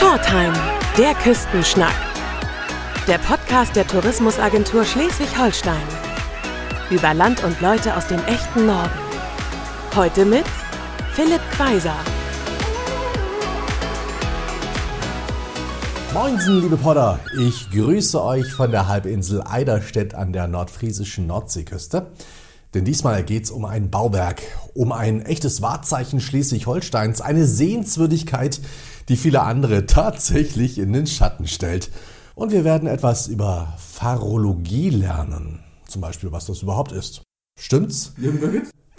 Shortheim, der Küstenschnack. Der Podcast der Tourismusagentur Schleswig-Holstein. Über Land und Leute aus dem echten Norden. Heute mit Philipp Kweiser. Moinsen, liebe Potter. Ich grüße euch von der Halbinsel Eiderstedt an der nordfriesischen Nordseeküste. Denn diesmal geht es um ein Bauwerk, um ein echtes Wahrzeichen Schleswig-Holsteins, eine Sehenswürdigkeit, die viele andere tatsächlich in den Schatten stellt. Und wir werden etwas über Pharologie lernen. Zum Beispiel, was das überhaupt ist. Stimmt's?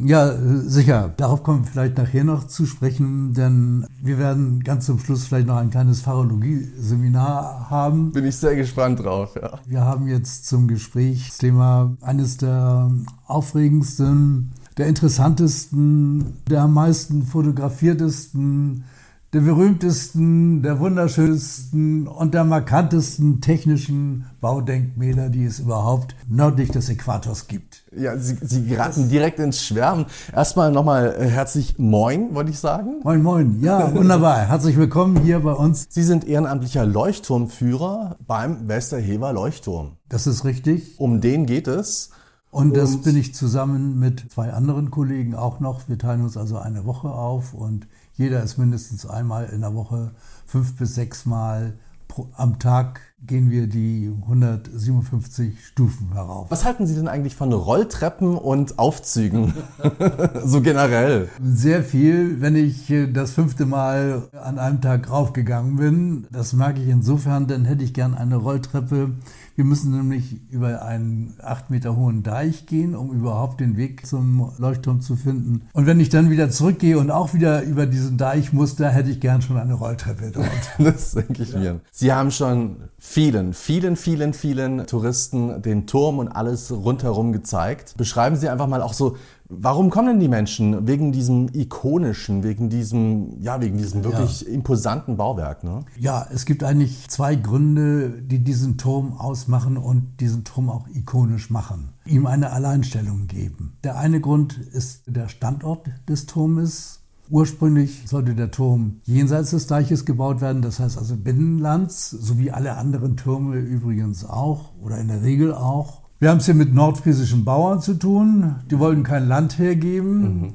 Ja, sicher. Darauf kommen wir vielleicht nachher noch zu sprechen, denn wir werden ganz zum Schluss vielleicht noch ein kleines Pharologie-Seminar haben. Bin ich sehr gespannt drauf, ja. Wir haben jetzt zum Gesprächsthema eines der aufregendsten, der interessantesten, der am meisten fotografiertesten der berühmtesten, der wunderschönsten und der markantesten technischen Baudenkmäler, die es überhaupt nördlich des Äquators gibt. Ja, Sie, Sie geraten direkt ins Schwärmen. Erstmal nochmal äh, herzlich Moin, wollte ich sagen. Moin, moin. Ja, wunderbar. Herzlich willkommen hier bei uns. Sie sind ehrenamtlicher Leuchtturmführer beim Westerhever Leuchtturm. Das ist richtig. Um den geht es. Und das bin ich zusammen mit zwei anderen Kollegen auch noch. Wir teilen uns also eine Woche auf und jeder ist mindestens einmal in der Woche, fünf bis sechs Mal pro, am Tag gehen wir die 157 Stufen herauf. Was halten Sie denn eigentlich von Rolltreppen und Aufzügen? so generell. Sehr viel, wenn ich äh, das fünfte Mal an einem Tag raufgegangen bin. Das mag ich insofern, dann hätte ich gern eine Rolltreppe. Wir müssen nämlich über einen acht Meter hohen Deich gehen, um überhaupt den Weg zum Leuchtturm zu finden. Und wenn ich dann wieder zurückgehe und auch wieder über diesen Deich muss, da hätte ich gern schon eine Rolltreppe dort. das denke ich ja. mir. Sie haben schon vielen, vielen, vielen, vielen Touristen den Turm und alles rundherum gezeigt. Beschreiben Sie einfach mal auch so, warum kommen denn die Menschen? Wegen diesem ikonischen, wegen diesem, ja, wegen diesem wirklich ja. imposanten Bauwerk, ne? Ja, es gibt eigentlich zwei Gründe, die diesen Turm ausmachen und diesen Turm auch ikonisch machen. Ihm eine Alleinstellung geben. Der eine Grund ist der Standort des Turmes. Ursprünglich sollte der Turm jenseits des Deiches gebaut werden, das heißt also Binnenlands, so wie alle anderen Türme übrigens auch oder in der Regel auch. Wir haben es hier mit nordfriesischen Bauern zu tun, die wollten kein Land hergeben. Mhm.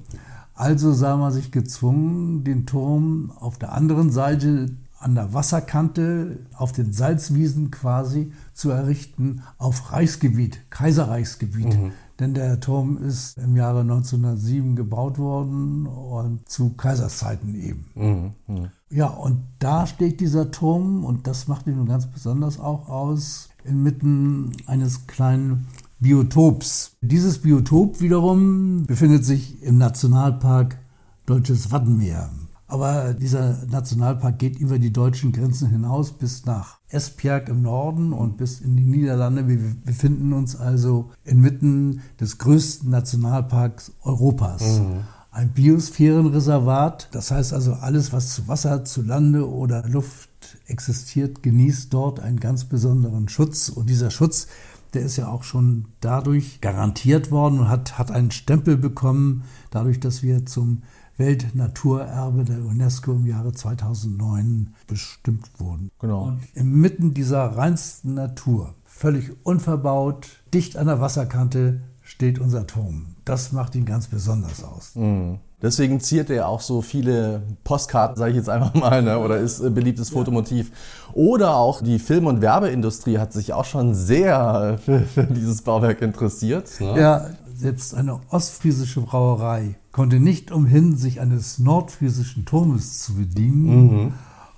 Also sah man sich gezwungen, den Turm auf der anderen Seite an der Wasserkante, auf den Salzwiesen quasi zu errichten, auf Reichsgebiet, Kaiserreichsgebiet. Mhm. Denn der Turm ist im Jahre 1907 gebaut worden und zu Kaiserszeiten eben. Mhm, mh. Ja, und da steht dieser Turm und das macht ihn ganz besonders auch aus, inmitten eines kleinen Biotops. Dieses Biotop wiederum befindet sich im Nationalpark Deutsches Wattenmeer. Aber dieser Nationalpark geht über die deutschen Grenzen hinaus bis nach Esbjerg im Norden und bis in die Niederlande. Wir befinden uns also inmitten des größten Nationalparks Europas. Mhm. Ein Biosphärenreservat, das heißt also alles, was zu Wasser, zu Lande oder Luft existiert, genießt dort einen ganz besonderen Schutz. Und dieser Schutz, der ist ja auch schon dadurch garantiert worden und hat, hat einen Stempel bekommen, dadurch, dass wir zum Weltnaturerbe der UNESCO im Jahre 2009 bestimmt wurden. Genau. Und inmitten dieser reinsten Natur, völlig unverbaut, dicht an der Wasserkante, steht unser Turm. Das macht ihn ganz besonders aus. Mhm. Deswegen ziert er auch so viele Postkarten, sage ich jetzt einfach mal, ne? oder ist ein beliebtes ja. Fotomotiv. Oder auch die Film- und Werbeindustrie hat sich auch schon sehr für, für dieses Bauwerk interessiert. Ne? Ja, selbst eine ostfriesische Brauerei konnte nicht umhin, sich eines nordfriesischen Turmes zu bedienen. Mhm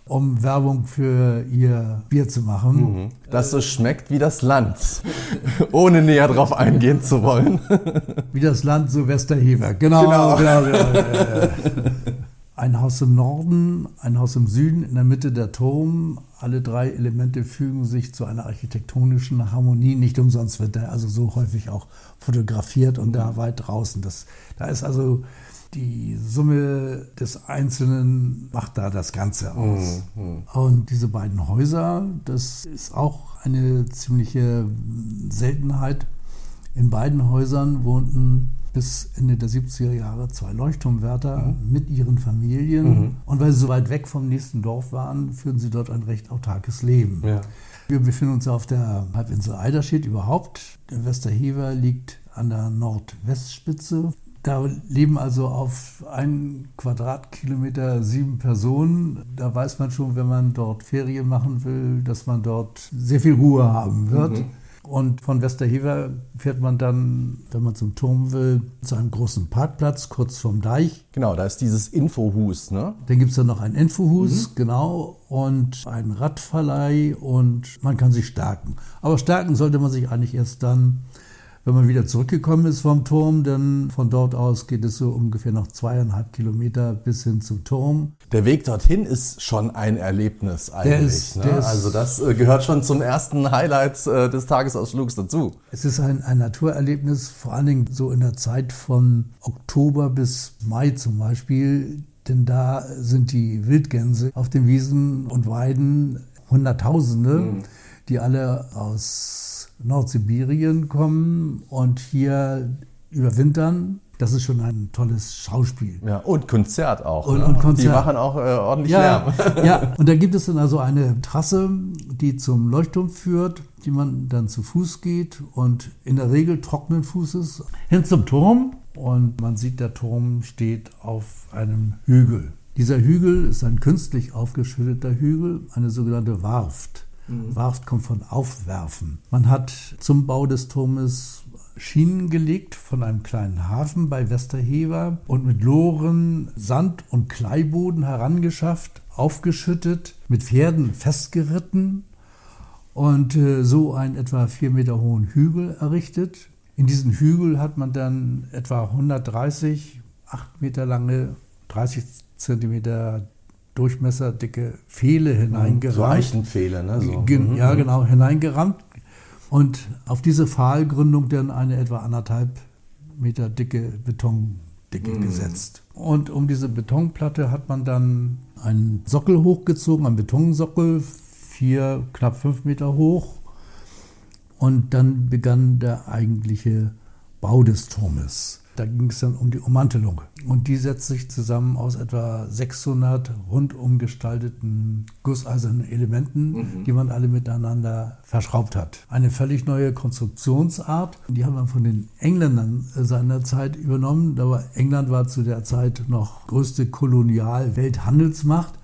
um Werbung für ihr Bier zu machen. Mhm. Das so schmeckt wie das Land, ohne näher drauf eingehen zu wollen. Wie das Land, so Westerhever. Genau, genau. genau, genau. Ein Haus im Norden, ein Haus im Süden, in der Mitte der Turm. Alle drei Elemente fügen sich zu einer architektonischen Harmonie. Nicht umsonst wird er also so häufig auch fotografiert und da weit draußen. Das, da ist also die Summe des Einzelnen macht da das Ganze aus. Mhm. Und diese beiden Häuser, das ist auch eine ziemliche Seltenheit. In beiden Häusern wohnten bis Ende der 70er Jahre zwei Leuchtturmwärter mhm. mit ihren Familien. Mhm. Und weil sie so weit weg vom nächsten Dorf waren, führten sie dort ein recht autarkes Leben. Ja. Wir befinden uns auf der Halbinsel Eiderstedt überhaupt. Der Westerhever liegt an der Nordwestspitze. Da leben also auf einen Quadratkilometer sieben Personen. Da weiß man schon, wenn man dort Ferien machen will, dass man dort sehr viel Ruhe haben wird. Mhm. Und von Westerhever fährt man dann, wenn man zum Turm will, zu einem großen Parkplatz kurz vorm Deich. Genau, da ist dieses Infohus, ne? Dann gibt es dann noch ein Infohus, mhm. genau, und ein Radverleih und man kann sich stärken. Aber stärken sollte man sich eigentlich erst dann, wenn man wieder zurückgekommen ist vom Turm, denn von dort aus geht es so ungefähr noch zweieinhalb Kilometer bis hin zum Turm. Der Weg dorthin ist schon ein Erlebnis eigentlich. Ist, ne? also das äh, gehört schon zum ersten Highlight äh, des Tagesausflugs dazu. Es ist ein, ein Naturerlebnis, vor allen Dingen so in der Zeit von Oktober bis Mai zum Beispiel. Denn da sind die Wildgänse auf den Wiesen und Weiden Hunderttausende, mhm. die alle aus Nordsibirien kommen und hier überwintern. Das ist schon ein tolles Schauspiel. Ja, und Konzert auch. Und, ne? und Konzert. Die machen auch äh, ordentlich ja, Lärm. Ja, und da gibt es dann also eine Trasse, die zum Leuchtturm führt, die man dann zu Fuß geht und in der Regel trockenen Fußes hin zum Turm. Und man sieht, der Turm steht auf einem Hügel. Dieser Hügel ist ein künstlich aufgeschütteter Hügel, eine sogenannte Warft. Mhm. Warft kommt von aufwerfen. Man hat zum Bau des Turmes Schienen gelegt von einem kleinen Hafen bei Westerhever und mit Loren Sand und Kleiboden herangeschafft, aufgeschüttet, mit Pferden festgeritten und äh, so einen etwa vier Meter hohen Hügel errichtet. In diesen Hügel hat man dann etwa 130, acht Meter lange, 30 Zentimeter durchmesserdicke Pfähle hineingerammt. So Eichenpfähle, ne? So. Mhm. Ja, genau, hineingerammt. Und auf diese Pfahlgründung dann eine etwa anderthalb Meter dicke Betondicke mhm. gesetzt. Und um diese Betonplatte hat man dann einen Sockel hochgezogen, einen Betonsockel, vier, knapp fünf Meter hoch. Und dann begann der eigentliche Bau des Turmes. Da ging es dann um die Ummantelung. Und die setzt sich zusammen aus etwa 600 rundum gestalteten gusseisernen Elementen, mhm. die man alle miteinander verschraubt hat. Eine völlig neue Konstruktionsart. Die haben wir von den Engländern seinerzeit übernommen. Aber England war zu der Zeit noch größte Kolonial-Welthandelsmacht.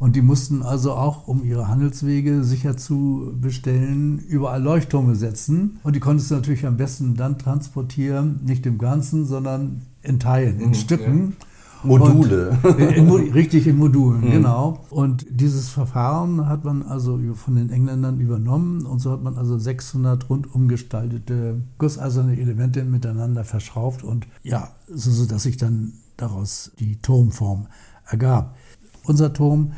Und die mussten also auch, um ihre Handelswege sicher zu bestellen, überall Leuchttürme setzen. Und die konntest du natürlich am besten dann transportieren, nicht im Ganzen, sondern in Teilen, in mhm, Stücken. Ja. Module. In, in, richtig in Modulen, mhm. genau. Und dieses Verfahren hat man also von den Engländern übernommen und so hat man also 600 rundum gestaltete gusseiserne Elemente miteinander verschraubt und ja, so dass sich dann daraus die Turmform ergab. Unser Turm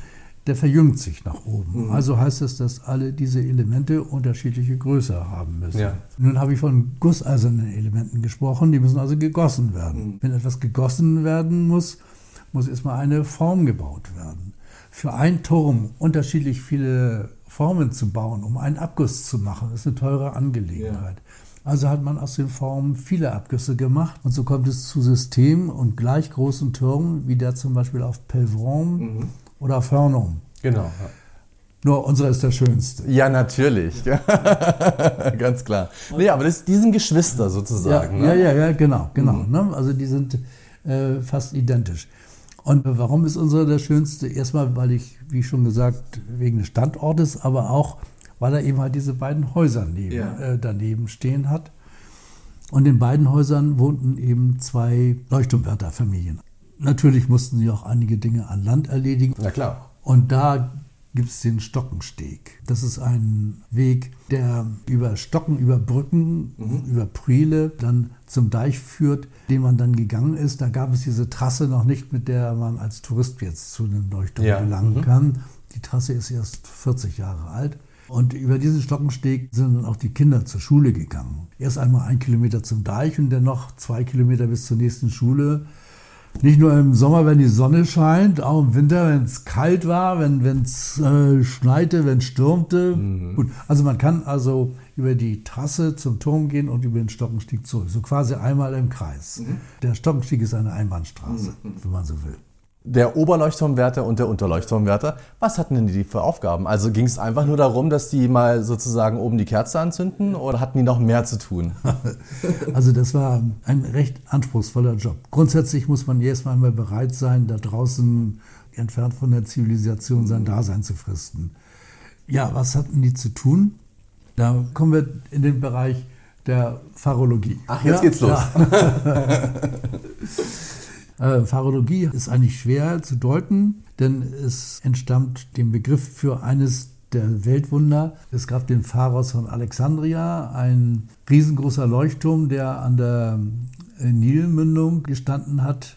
der verjüngt sich nach oben. Mhm. Also heißt es, dass alle diese Elemente unterschiedliche Größe haben müssen. Ja. Nun habe ich von gusseisernen Elementen gesprochen, die müssen also gegossen werden. Mhm. Wenn etwas gegossen werden muss, muss erstmal eine Form gebaut werden. Für einen Turm unterschiedlich viele Formen zu bauen, um einen Abguss zu machen, ist eine teure Angelegenheit. Ja. Also hat man aus den Formen viele Abgüsse gemacht und so kommt es zu Systemen und gleich großen Türmen, wie der zum Beispiel auf Pelvorum mhm oder Fernum. Genau. Ja. Nur unser ist der schönste. Ja, natürlich. Ganz klar. Nee, aber das, die sind Geschwister sozusagen. Ja, ne? ja, ja, genau, genau. Mhm. Ne? Also die sind äh, fast identisch. Und warum ist unser der schönste? Erstmal, weil ich, wie schon gesagt, wegen des Standortes, aber auch, weil er eben halt diese beiden Häuser neben, ja. äh, daneben stehen hat. Und in beiden Häusern wohnten eben zwei Leuchtturmwärterfamilien. Natürlich mussten sie auch einige Dinge an Land erledigen. Na klar. Und da gibt es den Stockensteg. Das ist ein Weg, der über Stocken, über Brücken, mhm. über Priele dann zum Deich führt, den man dann gegangen ist. Da gab es diese Trasse noch nicht, mit der man als Tourist jetzt zu einem Leuchtturm ja. gelangen mhm. kann. Die Trasse ist erst 40 Jahre alt. Und über diesen Stockensteg sind dann auch die Kinder zur Schule gegangen. Erst einmal ein Kilometer zum Deich und dann noch zwei Kilometer bis zur nächsten Schule Nicht nur im Sommer, wenn die Sonne scheint, auch im Winter, wenn es kalt war, wenn es äh, schneite, wenn es stürmte. Mhm. Gut, also man kann also über die Trasse zum Turm gehen und über den Stockenstieg zurück. So quasi einmal im Kreis. Mhm. Der Stockenstieg ist eine Einbahnstraße, mhm. wenn man so will der Oberleuchtturmwärter und der Unterleuchtturmwärter, was hatten denn die für Aufgaben? Also ging es einfach nur darum, dass die mal sozusagen oben die Kerze anzünden oder hatten die noch mehr zu tun? Also das war ein recht anspruchsvoller Job. Grundsätzlich muss man erst mal bereit sein, da draußen entfernt von der Zivilisation sein Dasein zu fristen. Ja, was hatten die zu tun? Da kommen wir in den Bereich der Pharologie. Ach, jetzt ja? geht's los. Ja. Äh, Pharologie ist eigentlich schwer zu deuten, denn es entstammt dem Begriff für eines der Weltwunder. Es gab den Pharos von Alexandria, ein riesengroßer Leuchtturm, der an der Nilmündung gestanden hat,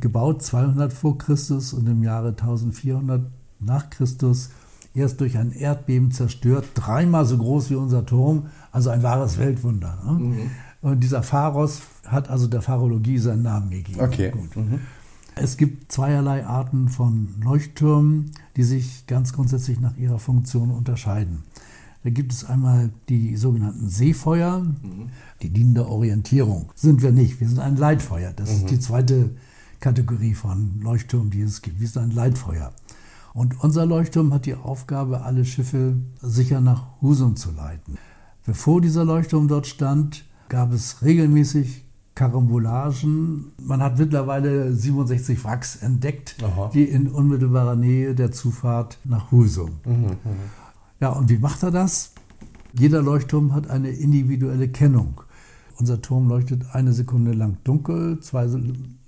gebaut 200 vor Christus und im Jahre 1400 nach Christus erst durch ein Erdbeben zerstört, dreimal so groß wie unser Turm, also ein wahres Weltwunder. Ne? Mhm. Und dieser Pharos hat also der Pharologie seinen Namen gegeben. Okay. Mhm. Es gibt zweierlei Arten von Leuchttürmen, die sich ganz grundsätzlich nach ihrer Funktion unterscheiden. Da gibt es einmal die sogenannten Seefeuer, mhm. die dienen der Orientierung. Sind wir nicht, wir sind ein Leitfeuer. Das mhm. ist die zweite Kategorie von Leuchttürmen, die es gibt. Wir sind ein Leitfeuer. Und unser Leuchtturm hat die Aufgabe, alle Schiffe sicher nach Husum zu leiten. Bevor dieser Leuchtturm dort stand, gab es regelmäßig Karambolagen. Man hat mittlerweile 67 Wracks entdeckt, Aha. die in unmittelbarer Nähe der Zufahrt nach Husum. Mhm, mhm, ja, und wie macht er das? Jeder Leuchtturm hat eine individuelle Kennung. Unser Turm leuchtet eine Sekunde lang dunkel, zwei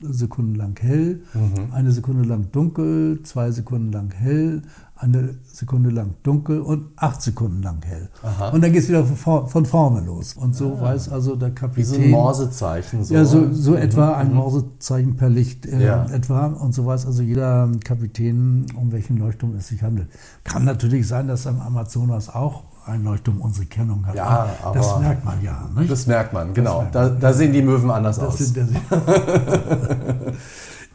Sekunden lang hell, mhm. eine Sekunde lang dunkel, zwei Sekunden lang hell, eine Sekunde lang dunkel und acht Sekunden lang hell. Aha. Und dann geht es wieder von, vorne los. Und so ah. weiß also der Kapitän. Wie so ein Morsezeichen. So. Ja, so, so mhm. etwa ein mhm. Morsezeichen per Licht äh, ja. etwa. Und so weiß also jeder Kapitän, um welchen Leuchtturm es sich handelt. Kann natürlich sein, dass am Amazonas auch ein Leuchtturm unsere Kennung hat. Ja, aber das merkt man ja. Nicht? Das merkt man, genau. Merkt man. Da, da, sehen die Möwen anders das aus. Sind,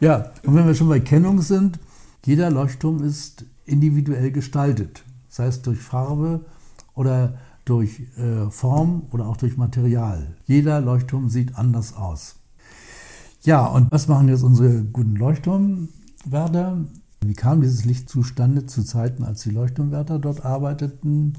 ja, und wenn wir schon bei Kennung sind, jeder Leuchtturm ist individuell gestaltet, sei es durch Farbe oder durch äh, Form oder auch durch Material. Jeder Leuchtturm sieht anders aus. Ja, und was machen jetzt unsere guten Leuchtturmwärter? Wie kam dieses Licht zustande zu Zeiten, als die Leuchtturmwärter dort arbeiteten?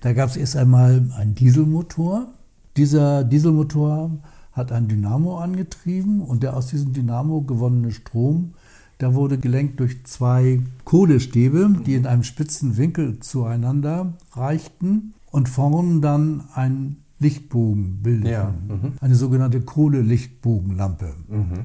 Da gab es erst einmal einen Dieselmotor. Dieser Dieselmotor hat ein Dynamo angetrieben und der aus diesem Dynamo gewonnene Strom der wurde gelenkt durch zwei Kohlestäbe, die in einem spitzen Winkel zueinander reichten und vorn dann einen Lichtbogen bildeten. Ja, mhm. Eine sogenannte Kohlelichtbogenlampe. Mhm.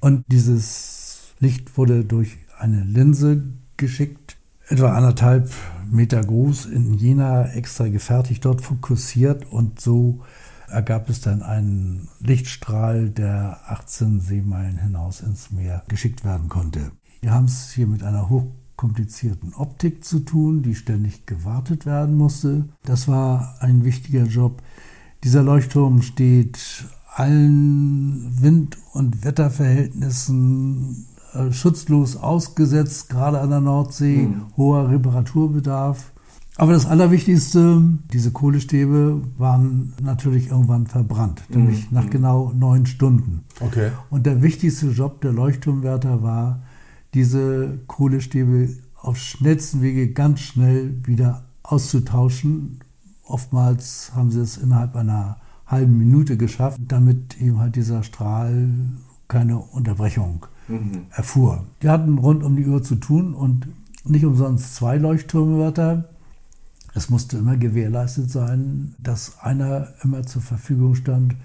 Und dieses Licht wurde durch eine Linse geschickt, etwa anderthalb Meter groß, in Jena extra gefertigt, dort fokussiert und so ergab es dann einen Lichtstrahl, der 18 Seemeilen hinaus ins Meer geschickt werden konnte. Wir haben es hier mit einer hochkomplizierten Optik zu tun, die ständig gewartet werden musste. Das war ein wichtiger Job. Dieser Leuchtturm steht allen Wind- und Wetterverhältnissen äh, schutzlos ausgesetzt, gerade an der Nordsee, mhm. hoher Reparaturbedarf. Aber das Allerwichtigste, diese Kohlestäbe waren natürlich irgendwann verbrannt, nämlich mhm. nach genau neun Stunden. Okay. Und der wichtigste Job der Leuchtturmwärter war, diese Kohlestäbe auf schnellsten Wege ganz schnell wieder auszutauschen. Oftmals haben sie es innerhalb einer halben Minute geschafft, damit eben halt dieser Strahl keine Unterbrechung mhm. erfuhr. Die hatten rund um die Uhr zu tun und nicht umsonst zwei Leuchtturmwärter es musste immer gewährleistet sein, dass einer immer zur Verfügung stand,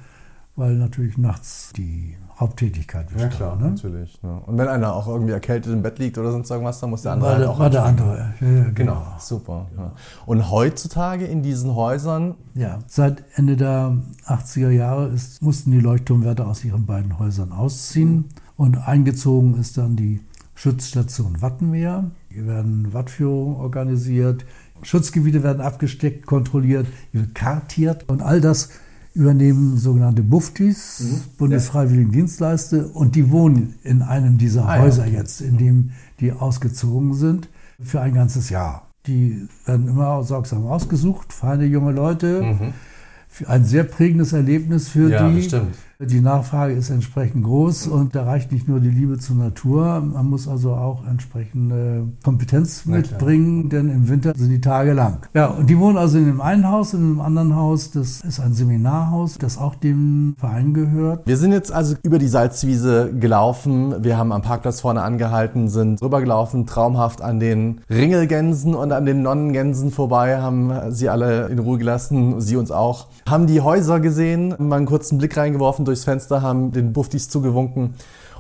weil natürlich nachts die Haupttätigkeit bestand. Ja klar, ne? natürlich. Ne? Und wenn einer auch irgendwie erkältet im Bett liegt oder sonst irgendwas, dann muss der andere war halt der, auch war der andere. Ja, ja, genau. genau. super. Ja. Und heutzutage in diesen Häusern? Ja, seit Ende der 80er Jahre ist, mussten die Leuchtturmwärter aus ihren beiden Häusern ausziehen mhm. Und eingezogen ist dann die Schutzstation Wattenmeer. Hier werden Wattführungen organisiert, Schutzgebiete werden abgesteckt, kontrolliert, kartiert und all das übernehmen sogenannte Buftis, Mhm. Bundesfreiwilligendienstleister, und die wohnen in einem dieser Ah, ja, Häuser okay. jetzt, in dem die ausgezogen sind, für ein ganzes Jahr. Die werden immer sorgsam ausgesucht, feine junge Leute. Für ein sehr prägendes Erlebnis für Mhm. Ja, die. bestimmt. Die Nachfrage ist entsprechend groß und da reicht nicht nur die Liebe zur Natur, man muss also auch entsprechende Kompetenz mitbringen, denn im Winter sind die Tage lang. Ja, und die wohnen also in dem einen Haus, in dem anderen Haus, das ist ein Seminarhaus, das auch dem Verein gehört. Wir sind jetzt also über die Salzwiese gelaufen. Wir haben am Parkplatz vorne angehalten, sind rübergelaufen, traumhaft an den Ringelgänsen und an den Nonnengänsen vorbei, haben sie alle in Ruhe gelassen, sie uns auch. Haben die Häuser gesehen, mal einen kurzen Blick reingeworfen durchs Fenster, haben den Buftis zugewunken.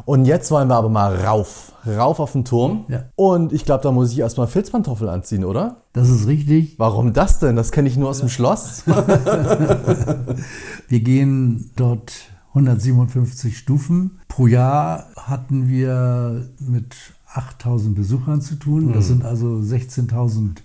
Und jetzt wollen wir aber mal rauf, rauf auf den Turm. Ja. Und ich glaube, da muss ich erstmal Filzpantoffeln anziehen, oder? Das ist richtig. Warum das denn? Das kenne ich nur aus dem Schloss. Wir gehen dort 157 Stufen. Pro Jahr hatten wir mit 8000 Besuchern zu tun. Das sind also 16.000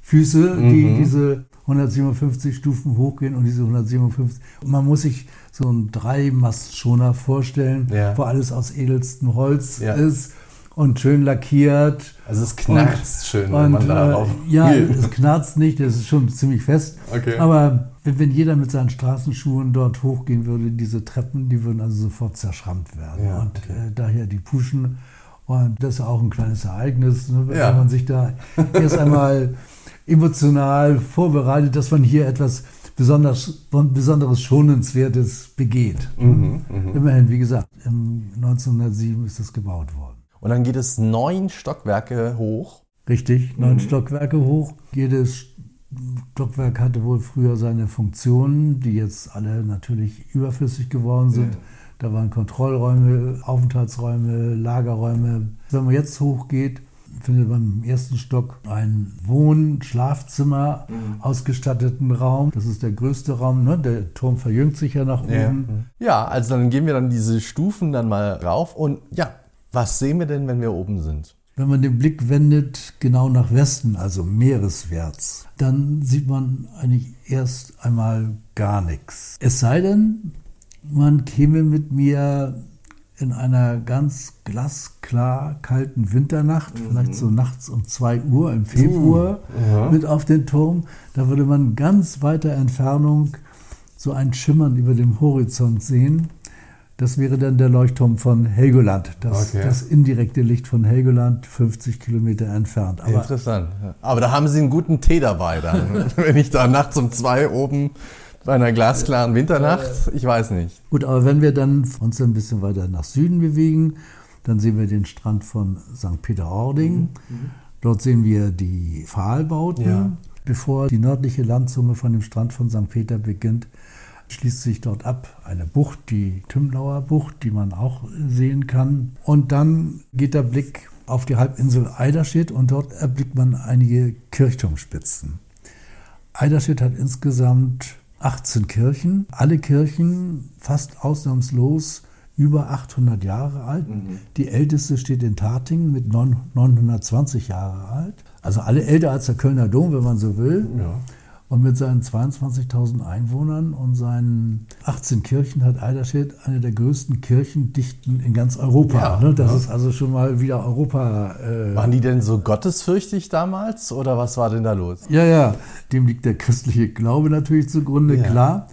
Füße, die diese 157 Stufen hochgehen und diese 157. Und man muss sich so einen Dreimastschoner vorstellen, Ja. wo alles aus edelstem Holz Ja. ist und schön lackiert. Also es knarzt schön, wenn man und, darauf äh, Ja, es knarzt nicht, das ist schon ziemlich fest. Okay. Aber wenn, wenn jeder mit seinen Straßenschuhen dort hochgehen würde, diese Treppen, die würden also sofort zerschrammt werden. Ja, und okay. äh, daher die Puschen. Und das ist auch ein kleines Ereignis, ne, wenn Ja. man sich da erst einmal emotional vorbereitet, dass man hier etwas besonders, besonderes Schonenswertes begeht. Mhm, Immerhin, wie gesagt, im 1907 ist das gebaut worden. Und dann geht es neun Stockwerke hoch. Richtig, neun Stockwerke hoch. Jedes Stockwerk hatte wohl früher seine Funktionen, die jetzt alle natürlich überflüssig geworden sind. Da waren Kontrollräume, Aufenthaltsräume, Lagerräume. Wenn man jetzt hochgeht, findet man im ersten Stock einen Wohn-, Schlafzimmer ausgestatteten Raum. Das ist der größte Raum. Ne? Der Turm verjüngt sich ja nach oben. Ja, also dann gehen wir dann diese Stufen dann mal rauf und ja, was sehen wir denn, wenn wir oben sind? Wenn man den Blick wendet, genau nach Westen, also meereswärts, dann sieht man eigentlich erst einmal gar nichts. Es sei denn, man käme mit mir in einer ganz glasklar kalten Winternacht, vielleicht so nachts um 2 Uhr im Februar, mit auf den Turm. Da würde man ganz weiter Entfernung so ein Schimmern über dem Horizont sehen. Das wäre dann der Leuchtturm von Helgoland, das, Okay. das indirekte Licht von Helgoland, 50 Kilometer entfernt. Aber Interessant. Aber da haben Sie einen guten Tee dabei dann. wenn ich da nachts um zwei oben bei einer glasklaren Winternacht, ich weiß nicht. gut, aber wenn wir dann uns ein bisschen weiter nach Süden bewegen, dann sehen wir den Strand von St. Peter-Ording. Dort sehen wir die Pfahlbauten. Ja. Bevor die nördliche Landzunge von dem Strand von St. Peter beginnt, schließt sich dort ab eine Bucht, die Tümlauer Bucht, die man auch sehen kann. Und dann geht der Blick auf die Halbinsel Eiderstedt und dort erblickt man einige Kirchturmspitzen. Eiderstedt hat insgesamt 18 Kirchen. Alle Kirchen fast ausnahmslos über 800 Jahre alt. Die älteste steht in Tatingen mit 9 920 Jahre alt. Also alle älter als der Kölner Dom, wenn man so will. Ja. Und mit seinen 22.000 Einwohnern und seinen 18 Kirchen hat Eiderstedt eine der größten Kirchendichten in ganz Europa. Ja, ne? Das ja. ist also schon mal wieder Europa. Äh, Waren die denn so gottesfürchtig damals oder was war denn da los? Ja, ja, dem liegt der christliche Glaube natürlich zugrunde, Ja. klar.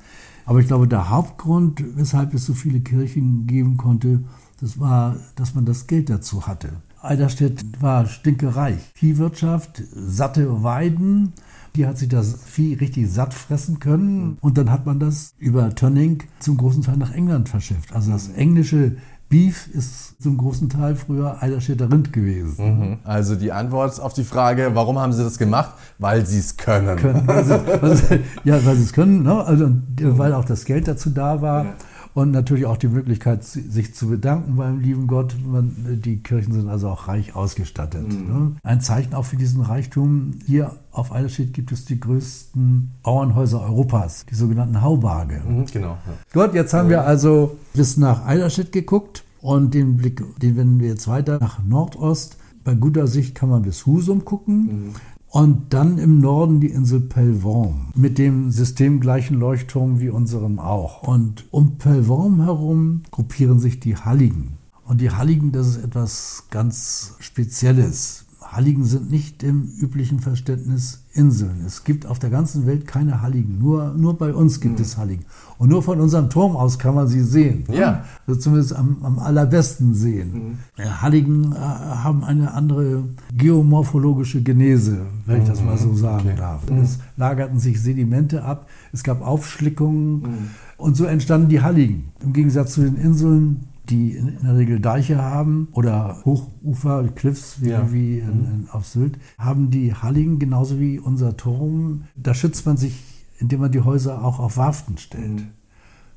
Aber ich glaube, der Hauptgrund, weshalb es so viele Kirchen geben konnte, das war, dass man das Geld dazu hatte. Eiderstedt war stinkereich. Viehwirtschaft, satte Weiden, die hat sich das Vieh richtig satt fressen können. Und dann hat man das über Tönning zum großen Teil nach England verschifft. Also das englische Beef ist zum großen Teil früher Eiderstedter Rind gewesen. Also die Antwort auf die Frage, warum haben Sie das gemacht? Weil Sie es können. können. Weil sie, weil sie, ja, weil sie es können, ne? also, äh, weil auch das Geld dazu da war. Und natürlich auch die Möglichkeit, si- sich zu bedanken beim lieben Gott. Man, die Kirchen sind also auch reich ausgestattet. Ne? Ein Zeichen auch für diesen Reichtum. Hier auf Eiderstedt gibt es die größten Bauernhäuser Europas, die sogenannten Haubarge. Mhm, Genau. Ja. Gut, jetzt haben wir also bis nach Eiderstedt geguckt und den Blick, den wenden wir jetzt weiter nach Nordost. Bei guter Sicht kann man bis Husum gucken. Und dann im Norden die Insel Pelvorm mit dem systemgleichen Leuchtturm wie unserem auch. Und um Pelvorm herum gruppieren sich die Halligen. Und die Halligen, das ist etwas ganz Spezielles. Halligen sind nicht im üblichen Verständnis Inseln. Es gibt auf der ganzen Welt keine Halligen. Nur, nur bei uns gibt mhm. es Halligen. Und nur von unserem Turm aus kann man sie sehen. Ja. Also zumindest am, am allerbesten sehen. Mhm. Halligen äh, haben eine andere geomorphologische Genese, wenn ich das mal so mhm. sagen okay. darf. Mhm. Es lagerten sich Sedimente ab, es gab Aufschlickungen mhm. und so entstanden die Halligen. Im Gegensatz zu den Inseln die in, der Regel Deiche haben oder Hochufer, Cliffs wie, ja. wie in, mhm. in, auf Sylt, haben die Halligen genauso wie unser Turm. Da schützt man sich, indem man die Häuser auch auf Warften stellt. Mhm.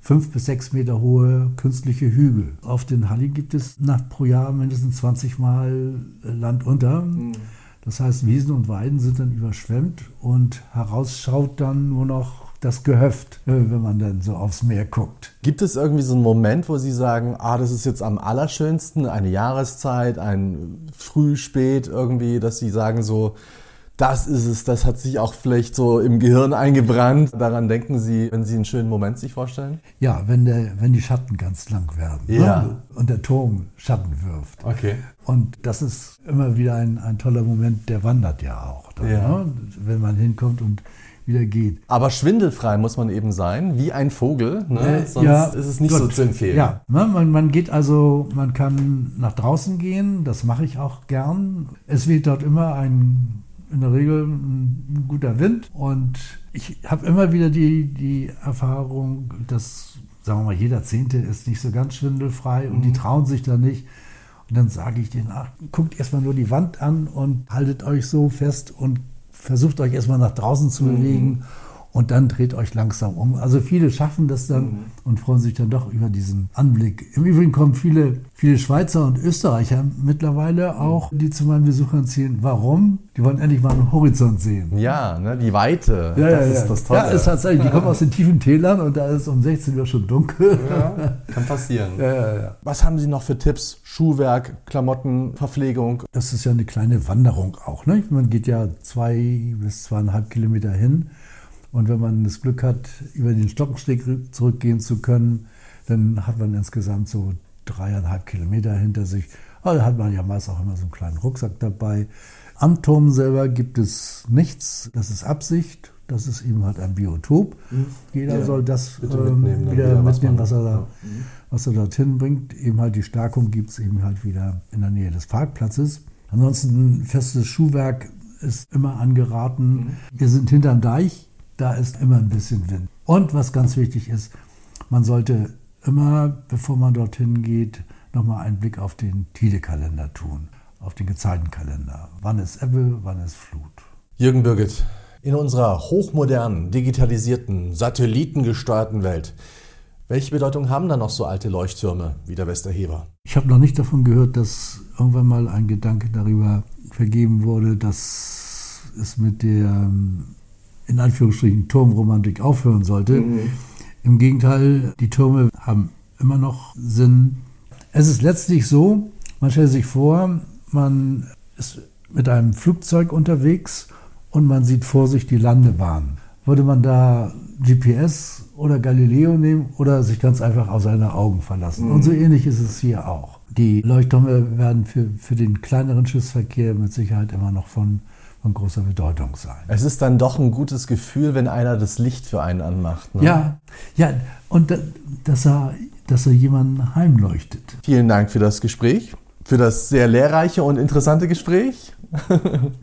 Fünf bis sechs Meter hohe künstliche Hügel. Auf den Halligen gibt es nach pro Jahr mindestens 20 Mal Land unter. Mhm. Das heißt, Wiesen und Weiden sind dann überschwemmt und herausschaut dann nur noch das Gehöft, äh, wenn man dann so aufs Meer guckt. Gibt es irgendwie so einen Moment, wo Sie sagen, ah, das ist jetzt am allerschönsten, eine Jahreszeit, ein Früh, Spät irgendwie, dass Sie sagen so, das ist es, das hat sich auch vielleicht so im Gehirn eingebrannt. Daran denken Sie, wenn Sie einen schönen Moment sich vorstellen? Ja, wenn, der, wenn die Schatten ganz lang werden ja. Ne? und der Turm Schatten wirft. Okay. Und das ist immer wieder ein, ein toller Moment, der wandert ja auch. Dann, ja. Ne? Wenn man hinkommt und wieder geht. Aber schwindelfrei muss man eben sein, wie ein Vogel, ne? äh, sonst ja, ist es nicht Gott, so zu empfehlen. Ja, ne? man, man geht also, man kann nach draußen gehen, das mache ich auch gern. Es weht dort immer ein, in der Regel ein guter Wind und ich habe immer wieder die, die Erfahrung, dass, sagen wir mal, jeder Zehnte ist nicht so ganz schwindelfrei und die mhm. trauen sich da nicht. Und dann sage ich denen, ach, guckt erstmal nur die Wand an und haltet euch so fest und versucht euch erstmal nach draußen zu mhm. Und dann dreht euch langsam um. Also viele schaffen das dann mhm. und freuen sich dann doch über diesen Anblick. Im Übrigen kommen viele, viele Schweizer und Österreicher mittlerweile auch, die zu meinen Besuchern zählen. Warum? Die wollen endlich mal einen Horizont sehen. Ja, ne, die Weite. Ja, das ja, ist das Tolle. Ja, ist tatsächlich. Die kommen aus den tiefen Tälern und da ist um 16 Uhr schon dunkel. Ja, kann passieren. Ja, ja, ja. Was haben Sie noch für Tipps? Schuhwerk, Klamotten, Verpflegung? Das ist ja eine kleine Wanderung auch. Ne? Man geht ja zwei bis zweieinhalb Kilometer hin und wenn man das Glück hat, über den Stockensteg zurückgehen zu können, dann hat man insgesamt so dreieinhalb Kilometer hinter sich. Aber da hat man ja meist auch immer so einen kleinen Rucksack dabei. Am Turm selber gibt es nichts. Das ist Absicht. Das ist eben halt ein Biotop. Mhm. Jeder ja, soll das ähm, mitnehmen, wieder, wieder mitnehmen, was, was er, da, ja. was er dorthin bringt. Eben halt die Stärkung gibt es eben halt wieder in der Nähe des Parkplatzes. Ansonsten festes Schuhwerk ist immer angeraten. Mhm. Wir sind hinterm Deich da ist immer ein bisschen Wind. Und was ganz wichtig ist, man sollte immer, bevor man dorthin geht, nochmal einen Blick auf den Tide-Kalender tun, auf den Gezeitenkalender. Wann ist Ebbe, wann ist Flut? Jürgen Birgit, in unserer hochmodernen, digitalisierten, satellitengesteuerten Welt, welche Bedeutung haben da noch so alte Leuchttürme wie der Westerheber? Ich habe noch nicht davon gehört, dass irgendwann mal ein Gedanke darüber vergeben wurde, dass es mit der in Anführungsstrichen Turmromantik aufhören sollte. Mhm. Im Gegenteil, die Türme haben immer noch Sinn. Es ist letztlich so, man stellt sich vor, man ist mit einem Flugzeug unterwegs und man sieht vor sich die Landebahn. Würde man da GPS oder Galileo nehmen oder sich ganz einfach auf seine Augen verlassen? Mhm. Und so ähnlich ist es hier auch. Die Leuchttürme werden für, für den kleineren Schiffsverkehr mit Sicherheit immer noch von von großer Bedeutung sein. Es ist dann doch ein gutes Gefühl, wenn einer das Licht für einen anmacht. Ne? Ja, ja, und dass er, dass er jemanden heimleuchtet. Vielen Dank für das Gespräch, für das sehr lehrreiche und interessante Gespräch.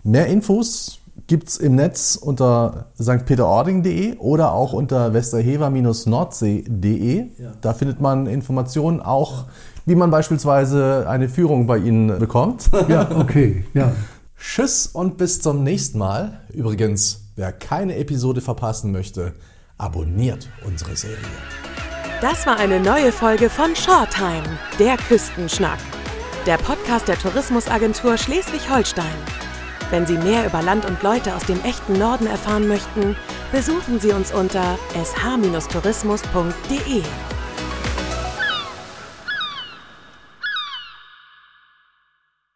Mehr Infos gibt es im Netz unter stpeterording.de oder auch unter westerhever-nordsee.de. Ja. Da findet man Informationen auch, wie man beispielsweise eine Führung bei Ihnen bekommt. Ja, okay, ja. Tschüss und bis zum nächsten Mal. Übrigens, wer keine Episode verpassen möchte, abonniert unsere Serie. Das war eine neue Folge von Shorttime, der Küstenschnack. Der Podcast der Tourismusagentur Schleswig-Holstein. Wenn Sie mehr über Land und Leute aus dem echten Norden erfahren möchten, besuchen Sie uns unter sh-tourismus.de.